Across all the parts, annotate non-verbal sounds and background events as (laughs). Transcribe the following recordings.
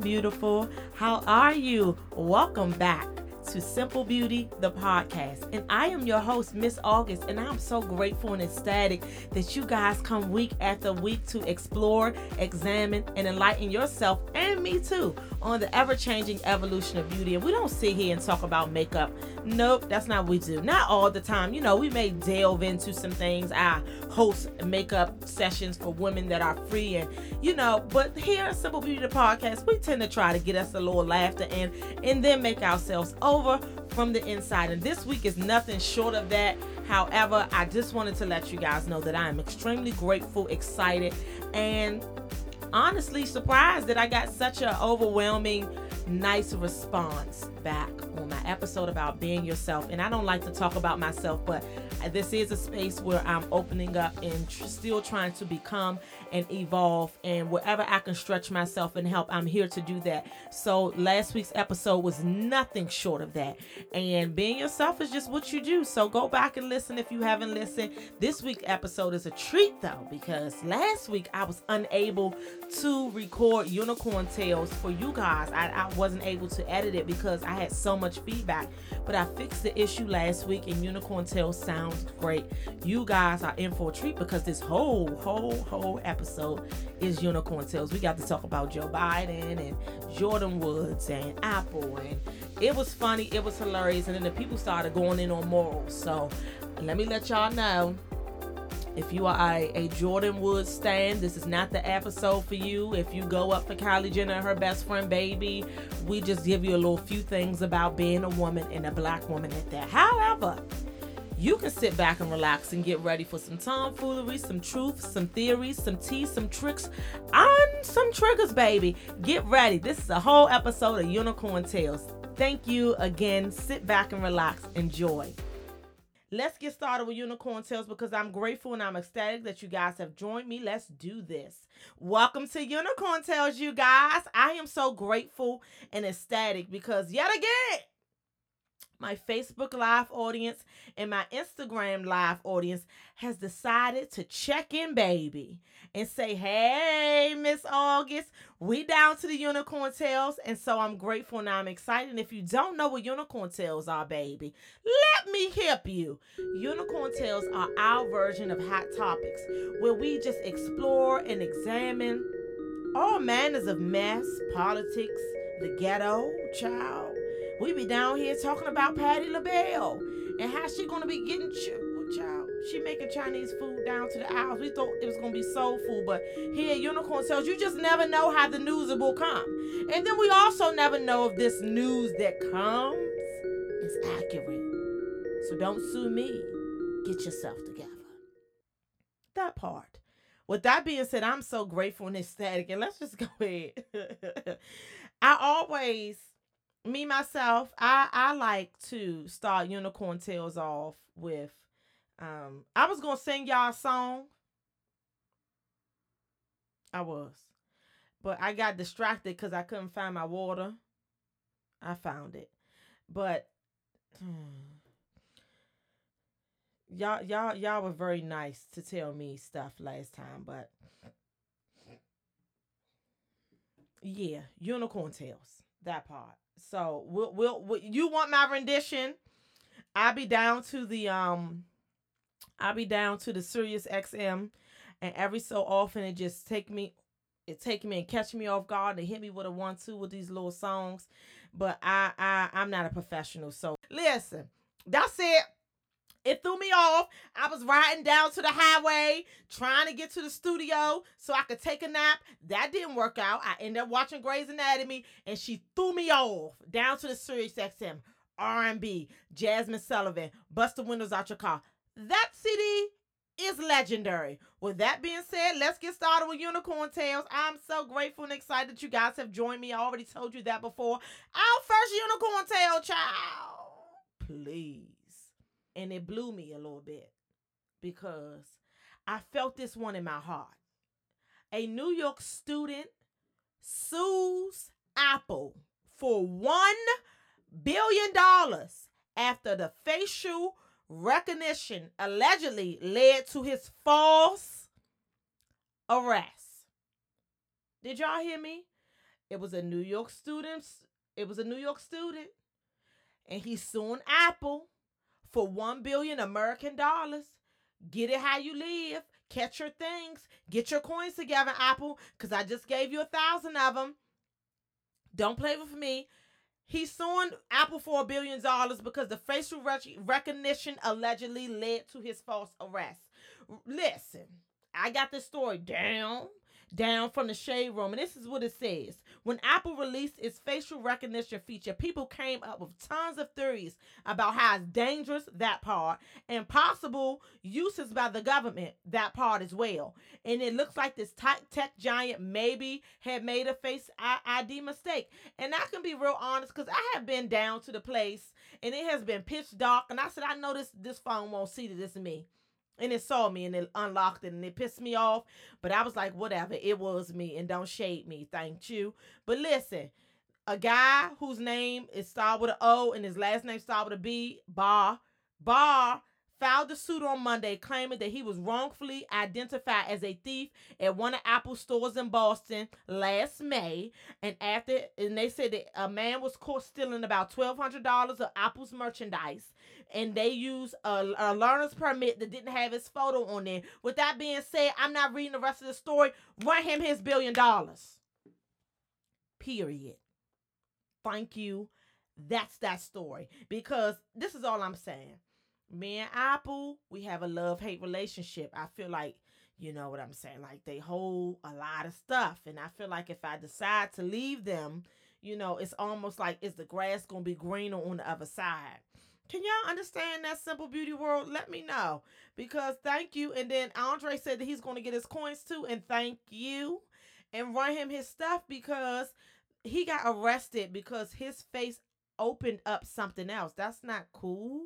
beautiful. How are you? Welcome back to Simple Beauty, the podcast. And I am your host, Miss August, and I'm so grateful and ecstatic that you guys come week after week to explore, examine, and enlighten yourself and me too on the ever changing evolution of beauty. And we don't sit here and talk about makeup. Nope, that's not what we do. Not all the time. You know, we may delve into some things. I host makeup sessions for women that are free, and you know, but here at Simple Beauty, the podcast, we tend to try to get us a little laughter and and then make ourselves over from the inside. And this week is nothing short of that. However, I just wanted to let you guys know that I am extremely grateful, excited, and honestly surprised that I got such an overwhelming nice response back on my episode about being yourself. And I don't like to talk about myself, but this is a space where I'm opening up and tr- still trying to become and evolve. And wherever I can stretch myself and help, I'm here to do that. So last week's episode was nothing short of that. And being yourself is just what you do. So go back and listen if you haven't listened. This week's episode is a treat though, because last week I was unable to record Unicorn Tales for you guys. I, I wasn't able to edit it because I had so much feedback. But I fixed the issue last week and Unicorn Tales sounds great. You guys are in for a treat because this whole, whole, whole episode is Unicorn Tales. We got to talk about Joe Biden and Jordyn Woods and Apple and it was funny, it was hilarious, and then the people started going in on morals. So let me let y'all know if you are a, a Jordyn Woods stan, this is not the episode for you. If you go up for Kylie Jenner and her best friend baby, we just give you a little few things about being a woman and a black woman at that. However, you can sit back and relax and get ready for some tomfoolery, some truth, some theories, some tea, some tricks, and some triggers, baby. Get ready. This is a whole episode of Unicorn Tales. Thank you again. Sit back and relax. Enjoy. Let's get started with Unicorn Tales because I'm grateful and I'm ecstatic that you guys have joined me. Let's do this. Welcome to Unicorn Tales, you guys. I am so grateful and ecstatic because yet again, my Facebook Live audience and my Instagram Live audience has decided to check in, baby, and say, hey, Miss August, we down to the Unicorn Tales. And so I'm grateful and I'm excited. And if you don't know what Unicorn Tales are, baby, let me help you. Unicorn Tales are our version of Hot Topics, where we just explore and examine all manners of mess, politics, the ghetto, child we be down here talking about Patti LaBelle and how she gonna be getting ch- child. She making Chinese food down to the house. We thought it was gonna be soul food, but here Unicorn Tales you just never know how the news will come. And then we also never know if this news that comes is accurate. So don't sue me. Get yourself together. That part. With that being said, I'm so grateful and ecstatic. And let's just go ahead. (laughs) I always me myself, I I like to start Unicorn Tales off with um I was gonna sing y'all a song. I was. But I got distracted because I couldn't find my water. I found it. But (sighs) y'all y'all y'all were very nice to tell me stuff last time, but yeah, unicorn Tales That part. So we'll, we'll, we'll you want my rendition? I'll be down to the um I'll be down to the Sirius XM and every so often it just take me it take me and catch me off guard and hit me with a one two with these little songs. But I I I'm not a professional. So listen, that's it. It threw me off. I was riding down to the highway trying to get to the studio so I could take a nap. That didn't work out. I ended up watching Grey's Anatomy and she threw me off down to the Sirius XM, R&B, Jazmine Sullivan, Bust the Windows Out Your Car. That CD is legendary. With that being said, let's get started with Unicorn Tales. I'm so grateful and excited that you guys have joined me. I already told you that before. Our first Unicorn Tale, child. Please and it blew me a little bit because I felt this one in my heart. A New York student sues Apple for $1 billion after the facial recognition allegedly led to his false arrest. Did y'all hear me? It was a New York student. It was a New York student, and he's suing Apple for one billion American dollars. Get it how you live. Catch your things. Get your coins together, Apple, because I just gave you a thousand of them. Don't play with me. He's suing Apple for a billion dollars because the facial rec- recognition allegedly led to his false arrest. Listen, I got this story down down from the shade room, and this is what it says. When Apple released its facial recognition feature, people came up with tons of theories about how it's dangerous, that part, and possible uses by the government, that part as well. And it looks like this tech giant maybe had made a face ID mistake. And I can be real honest because I have been down to the place and it has been pitch dark. And I said, I know this, this phone won't see that it's me and it saw me and it unlocked it and it pissed me off. But I was like, whatever, it was me and don't shade me. Thank you. But listen, a guy whose name is started with an O and his last name started with a B, Bar, Bar filed a suit on Monday claiming that he was wrongfully identified as a thief at one of Apple's stores in Boston last May. And after and they said that a man was caught stealing about twelve hundred dollars of Apple's merchandise. And they used a, a learner's permit that didn't have his photo on there. With that being said, I'm not reading the rest of the story. Run him his billion dollars. Period. Thank you. That's that story. Because this is all I'm saying me and Apple, we have a love hate relationship. I feel like, you know what I'm saying? Like they hold a lot of stuff. And I feel like if I decide to leave them, you know, it's almost like is the grass gonna be greener on the other side? Can y'all understand that simple beauty world? Let me know. Because thank you. And then Andre said that he's gonna get his coins too. And thank you. And run him his stuff because he got arrested because his face opened up something else. That's not cool.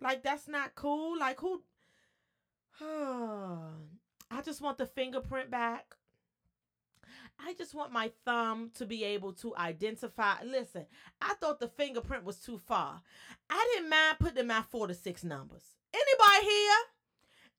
Like that's not cool. Like who (sighs) I just want the fingerprint back. I just want my thumb to be able to identify. Listen, I thought the fingerprint was too far. I didn't mind putting my four to six numbers. Anybody here?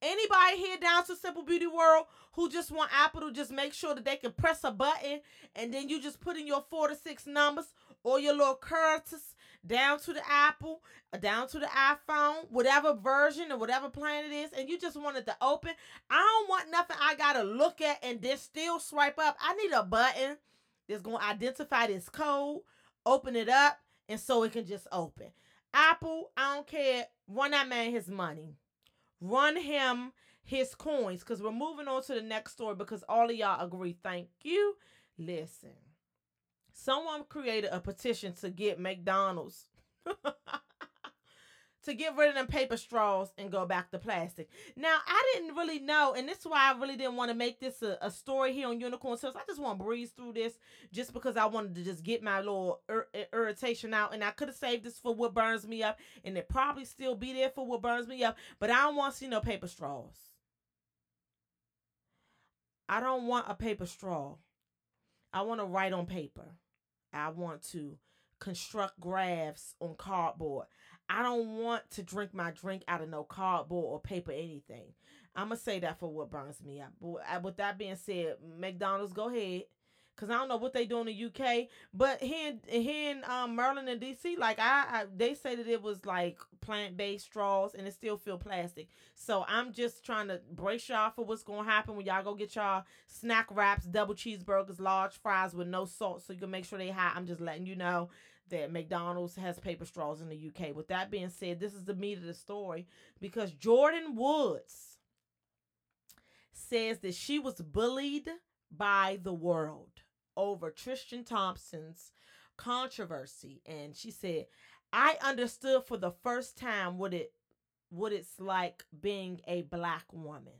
Anybody here down to Simple Beauty World who just want Apple to just make sure that they can press a button and then you just put in your four to six numbers or your little Curtis down to the Apple, uh, down to the iPhone, whatever version or whatever plan it is, and you just want it to open. I don't want nothing I gotta look at and then still swipe up. I need a button that's gonna identify this code, open it up, and so it can just open. Apple, I don't care. Run that man his money. Run him his coins. Because we're moving on to the next story because all of y'all agree. Thank you. Listen. Someone created a petition to get McDonald's (laughs) to get rid of them paper straws and go back to plastic. Now, I didn't really know, and this is why I really didn't want to make this a, a story here on Unicorn Tales. I just want to breeze through this just because I wanted to just get my little ir- irritation out, and I could have saved this for what burns me up, and it probably still be there for what burns me up, but I don't want to see no paper straws. I don't want a paper straw. I want to write on paper. I want to construct graphs on cardboard. I don't want to drink my drink out of no cardboard or paper anything. I'm gonna say that for what burns me up. But uh, with that being said, McDonald's, go ahead. Cause I don't know what they do in the UK, but here in here in um, Maryland and DC, like I, I, they say that it was like plant based straws and it still feel plastic. So I'm just trying to brace y'all for what's gonna happen when y'all go get y'all snack wraps, double cheeseburgers, large fries with no salt, so you can make sure they hot. I'm just letting you know that McDonald's has paper straws in the UK. With that being said, this is the meat of the story because Jordyn Woods says that she was bullied by the world over Tristan Thompson's controversy and she said I understood for the first time what it what it's like being a black woman.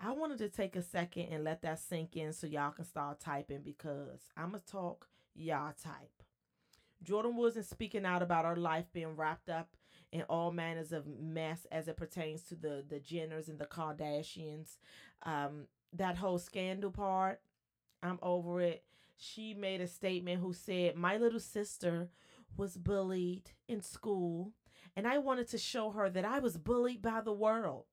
I wanted to take a second and let that sink in so y'all can start typing because I'm going to talk, y'all type. Jordyn wasn't speaking out about her life being wrapped up in all manners of mess as it pertains to the the Jenners and the Kardashians. Um, that whole scandal part, I'm over it. She made a statement who said, My little sister was bullied in school, and I wanted to show her that I was bullied by the world.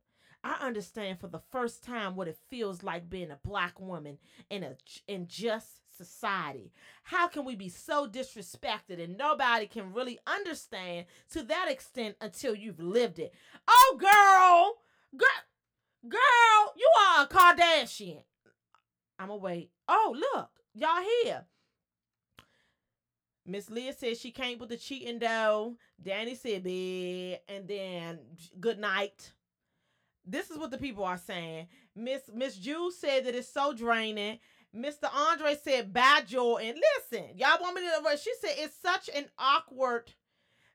I understand for the first time what it feels like being a black woman in a in just society? How can we be so disrespected and nobody can really understand to that extent until you've lived it? Oh, girl, girl, girl, you are a Kardashian. I'm gonna wait. Oh, look, y'all here. Miss Leah said she came with the cheating dough. Danny said bed, and then good night. This is what the people are saying. Miss Miss Jules said that it's so draining. Mr. Andre said bad Jordan. Listen, y'all want me to she said it's such an awkward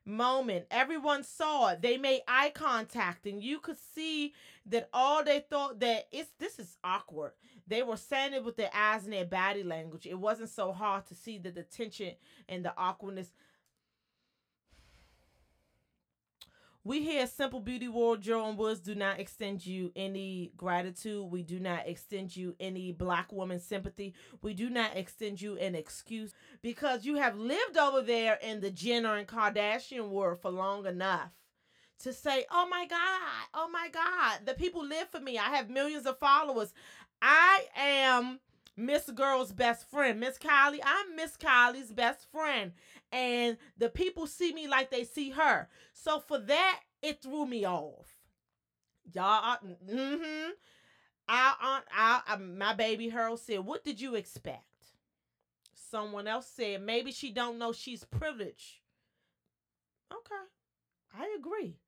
moment. Everyone saw it. They made eye contact, and you could see that all they thought that it's this is awkward. They were saying it with their eyes and their body language. It wasn't so hard to see that the tension and the awkwardness. We here at Simple Beauty World, and Woods do not extend you any gratitude. We do not extend you any black woman sympathy. We do not extend you an excuse because you have lived over there in the Jenner and Kardashian world for long enough to say, oh my God, oh my God, the people live for me. I have millions of followers. I am Miss Girl's best friend. Miss Kylie, I'm Miss Kylie's best friend. And the people see me like they see her. So for that, it threw me off. Y'all, mm-hmm. Our aunt, uh, my baby Harold said, what did you expect? Someone else said, maybe she don't know she's privileged. Okay, I agree.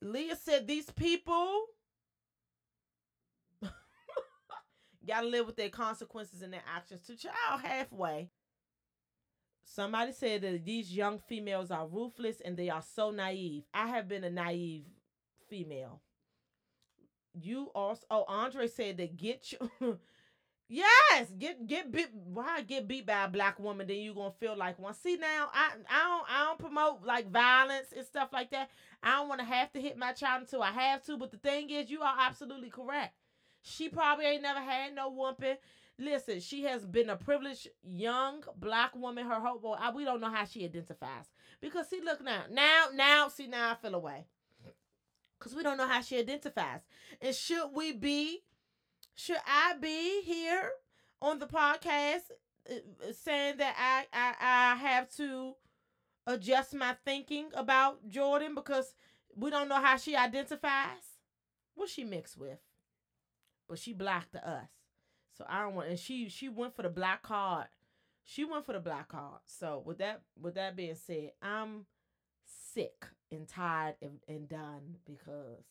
Leah said, these people Gotta live with their consequences and their actions to child halfway. Somebody said that these young females are ruthless and they are so naive. I have been a naive female. You also oh Andre said that get you (laughs) Yes, get get beat. Why get beat by a black woman? Then you gonna feel like one. See now, I I don't I don't promote like violence and stuff like that. I don't want to have to hit my child until I have to. But the thing is, you are absolutely correct. She probably ain't never had no whooping. Listen, she has been a privileged young black woman her whole boy. We don't know how she identifies. Because see, look now. Now, now, see, now I feel away. Because we don't know how she identifies. And should we be, should I be here on the podcast uh, saying that I, I, I have to adjust my thinking about Jordyn because we don't know how she identifies? What she mixed with? But she blocked us. So I don't want and she she went for the black card. She went for the black card. So with that with that being said, I'm sick and tired and, and done because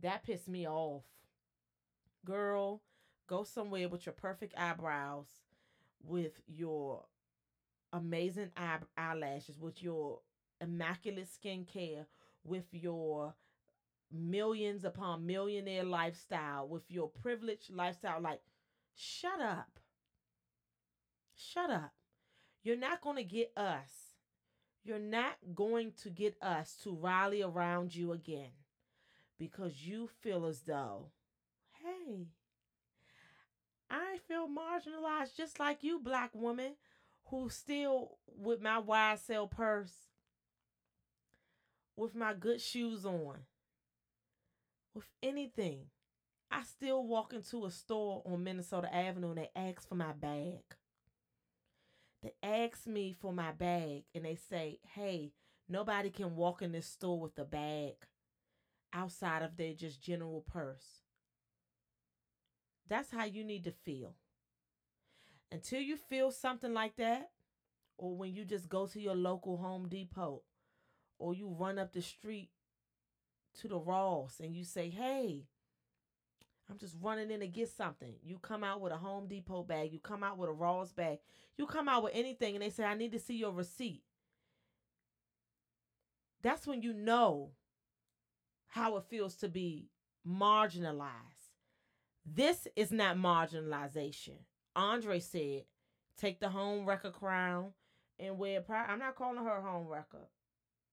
that pissed me off. Girl, go somewhere with your perfect eyebrows, with your amazing eye- eyelashes, with your immaculate skincare, with your millions upon millionaire lifestyle with your privileged lifestyle like shut up. Shut up. You're not going to get us. You're not going to get us to rally around you again because you feel as though hey i feel marginalized just like you black woman who still with my YSL purse with my good shoes on with anything. I still walk into a store on Minnesota Avenue and they ask for my bag. They ask me for my bag and they say, hey, nobody can walk in this store with a bag outside of their just general purse. That's how you need to feel. Until you feel something like that, or when you just go to your local Home Depot, or you run up the street to the Ross and you say, hey, I'm just running in to get something. You come out with a Home Depot bag, you come out with a Ross bag, you come out with anything, and they say, I need to see your receipt. That's when you know how it feels to be marginalized. This is not marginalization. Andre said, take the home wrecker crown and wear pride. I'm not calling her home wrecker,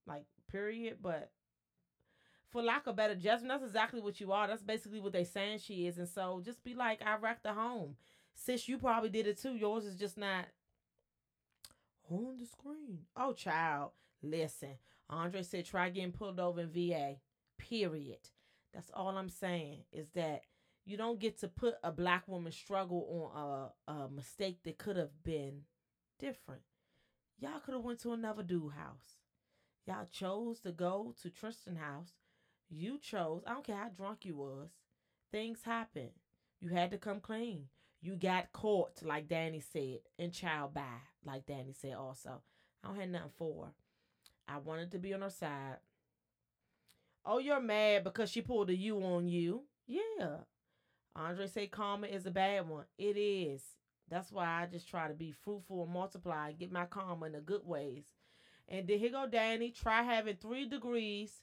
like, period, but for lack of better judgment, that's exactly what you are. That's basically what they saying she is. And so just be like, I wrecked the home. Sis, you probably did it too. Yours is just not on the screen. Oh, child. Listen. Andre said try getting pulled over in VA. Period. That's all I'm saying is that You don't get to put a black woman's struggle on a, a mistake that could have been different. Y'all could have went to another dude house. Y'all chose to go to Tristan house. You chose. I don't care how drunk you was. Things happen. You had to come clean. You got caught, like Danny said, and child by, like Danny said also. I don't have nothing for her. I wanted to be on her side. Oh, you're mad because she pulled a U on you. Yeah. Andre say karma is a bad one. It is. That's why I just try to be fruitful and multiply and get my karma in the good ways. And then here go Danny. Try having three degrees,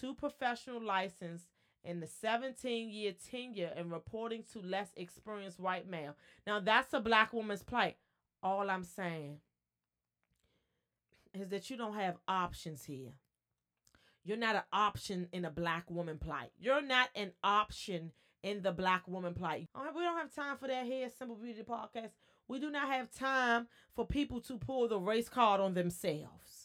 two professional license, and the 17 year tenure and reporting to less experienced white male. Now that's a black woman's plight. All I'm saying is that you don't have options here. You're not an option in a black woman plight. You're not an option in the black woman plight. Right, we don't have time for that here, Simple Beauty Podcast. We do not have time for people to pull the race card on themselves.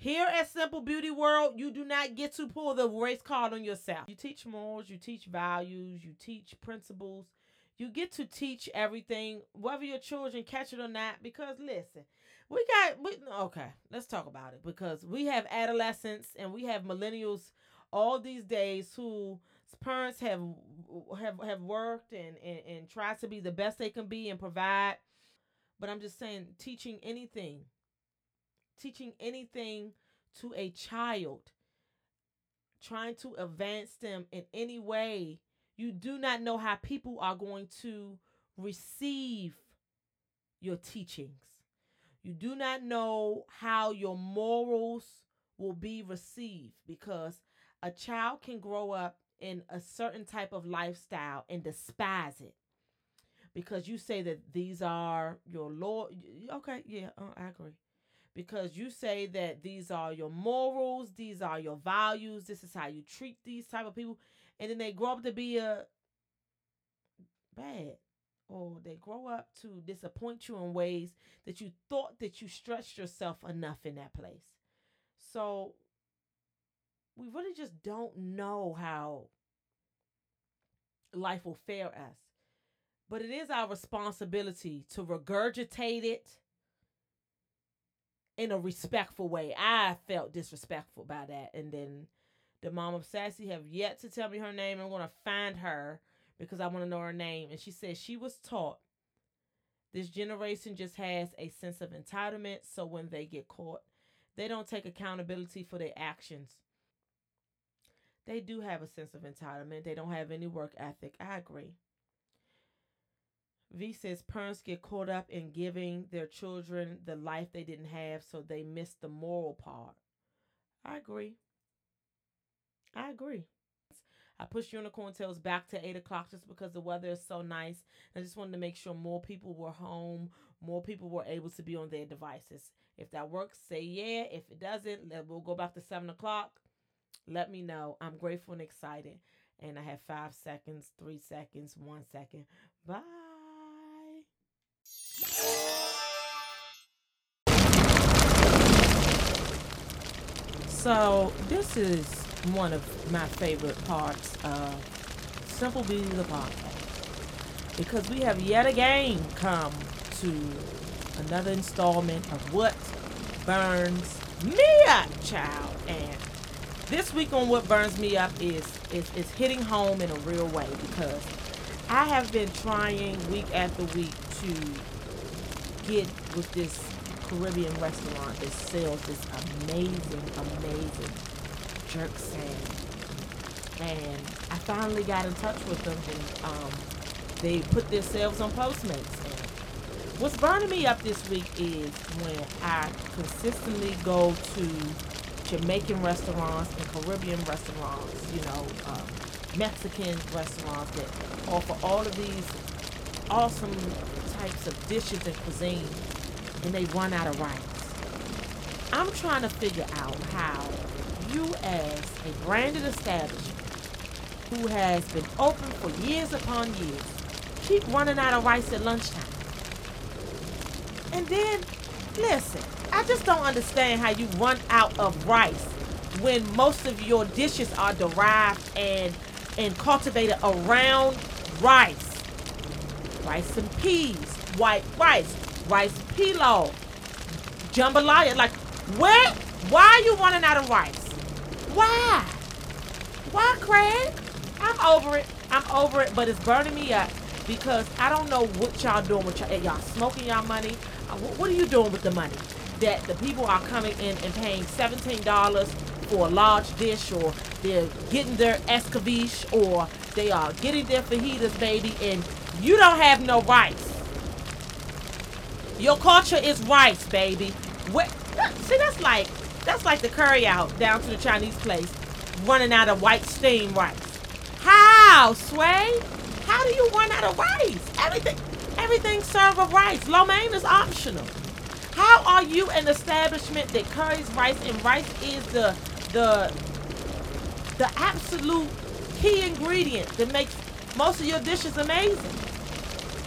Here at Simple Beauty World, you do not get to pull the race card on yourself. You teach morals, you teach values, you teach principles. You get to teach everything, whether your children catch it or not. Because listen, we got we okay, let's talk about it. Because we have adolescents and we have millennials all these days who parents have have have worked and, and and tried to be the best they can be and provide but i'm just saying teaching anything teaching anything to a child trying to advance them in any way you do not know how people are going to receive your teachings you do not know how your morals will be received because a child can grow up in a certain type of lifestyle and despise it because you say that these are your Lord. Okay, yeah, uh, I agree. Because you say that these are your morals, these are your values, this is how you treat these type of people, and then they grow up to be a bad, or they grow up to disappoint you in ways that you thought that you stretched yourself enough in that place. So we really just don't know how life will fare us. But it is our responsibility to regurgitate it in a respectful way. I felt disrespectful by that. And then the mom of Sassy have yet to tell me her name. I'm going to find her because I want to know her name. And she says she was taught this generation just has a sense of entitlement. So when they get caught, they don't take accountability for their actions they do have a sense of entitlement. They don't have any work ethic. I agree. V says parents get caught up in giving their children the life they didn't have, so they miss the moral part. I agree. I agree. I pushed Unicorn Tales back to 8 o'clock just because the weather is so nice. I just wanted to make sure more people were home, more people were able to be on their devices. If that works, say yeah. If it doesn't, we'll go back to 7 o'clock. Let me know. I'm grateful and excited. And I have five seconds, three seconds, one second. Bye. So, this is one of my favorite parts of Simple Beauty the podcast because we have yet again come to another installment of What Burns Me Up, Child. And this week on what burns me up is, is is hitting home in a real way because I have been trying week after week to get with this Caribbean restaurant that sells this amazing, amazing jerk sandwich. And I finally got in touch with them and um, they put themselves on Postmates. And what's burning me up this week is when I consistently go to Jamaican restaurants and Caribbean restaurants, you know, um, Mexican restaurants that offer all of these awesome types of dishes and cuisine, and they run out of rice. I'm trying to figure out how you, as a branded establishment who has been open for years upon years, keep running out of rice at lunchtime. And then, listen, I just don't understand how you run out of rice when most of your dishes are derived and and cultivated around rice, rice and peas, white rice, rice pilaf, jambalaya. Like, where? Why are you running out of rice? Why? Why, Craig? I'm over it. I'm over it, but it's burning me up because I don't know what y'all doing with y'all. Y'all smoking y'all money. Uh, what are you doing with the money? That the people are coming in and paying $17 for a large dish or they're getting their escabeche or they are getting their fajitas, baby, and you don't have no rice. Your culture is rice, baby. What? See, that's like that's like the curry out down to the Chinese place, running out of white steam rice. How, Sway? How do you run out of rice? Everything, everything served with rice. Lo mein is optional. How are you an establishment that curries rice and rice is the the the absolute key ingredient that makes most of your dishes amazing?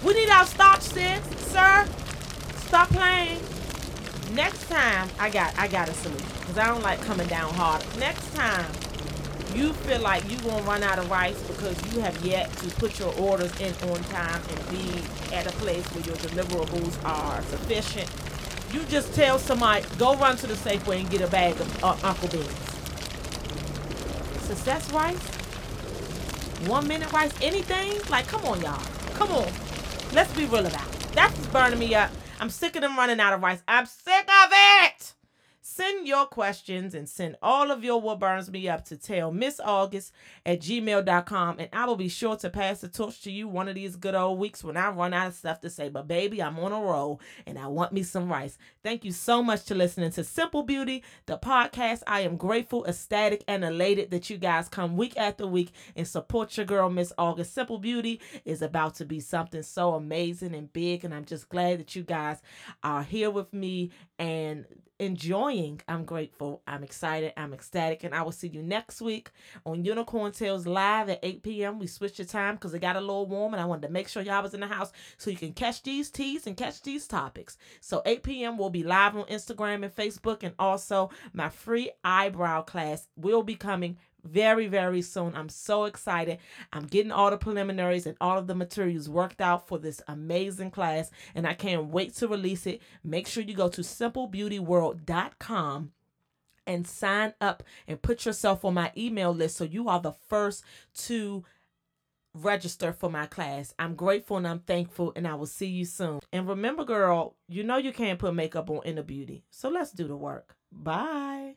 We need our starch, sis, sir. Stop playing. Next time, I got I got a solution because I don't like coming down hard. Next time, you feel like you gonna run out of rice because you have yet to put your orders in on time and be at a place where your deliverables are sufficient. You just tell somebody go run to the Safeway and get a bag of uh, Uncle Ben's. Success rice, one minute rice, anything. Like, come on, y'all, come on. Let's be real about it. That's burning me up. I'm sick of them running out of rice. I'm sick of it. Send your questions and send all of your what burns me up to tell Miss August at gmail.com. And I will be sure to pass the torch to you one of these good old weeks when I run out of stuff to say. But baby, I'm on a roll and I want me some rice. Thank you so much to listening to Simple Beauty, the podcast. I am grateful, ecstatic, and elated that you guys come week after week and support your girl, Miss August. Simple Beauty is about to be something so amazing and big. And I'm just glad that you guys are here with me and enjoying. I'm grateful. I'm excited. I'm ecstatic. And I will see you next week on Unicorn Tales Live at 8 p.m. We switched the time because it got a little warm and I wanted to make sure y'all was in the house so you can catch these teas and catch these topics. So 8 p.m. will be live on Instagram and Facebook. And also my free eyebrow class will be coming very, very soon. I'm so excited. I'm getting all the preliminaries and all of the materials worked out for this amazing class, and I can't wait to release it. Make sure you go to simplebeautyworld.com and sign up and put yourself on my email list so you are the first to register for my class. I'm grateful and I'm thankful, and I will see you soon. And remember, girl, you know you can't put makeup on inner beauty, so let's do the work. Bye.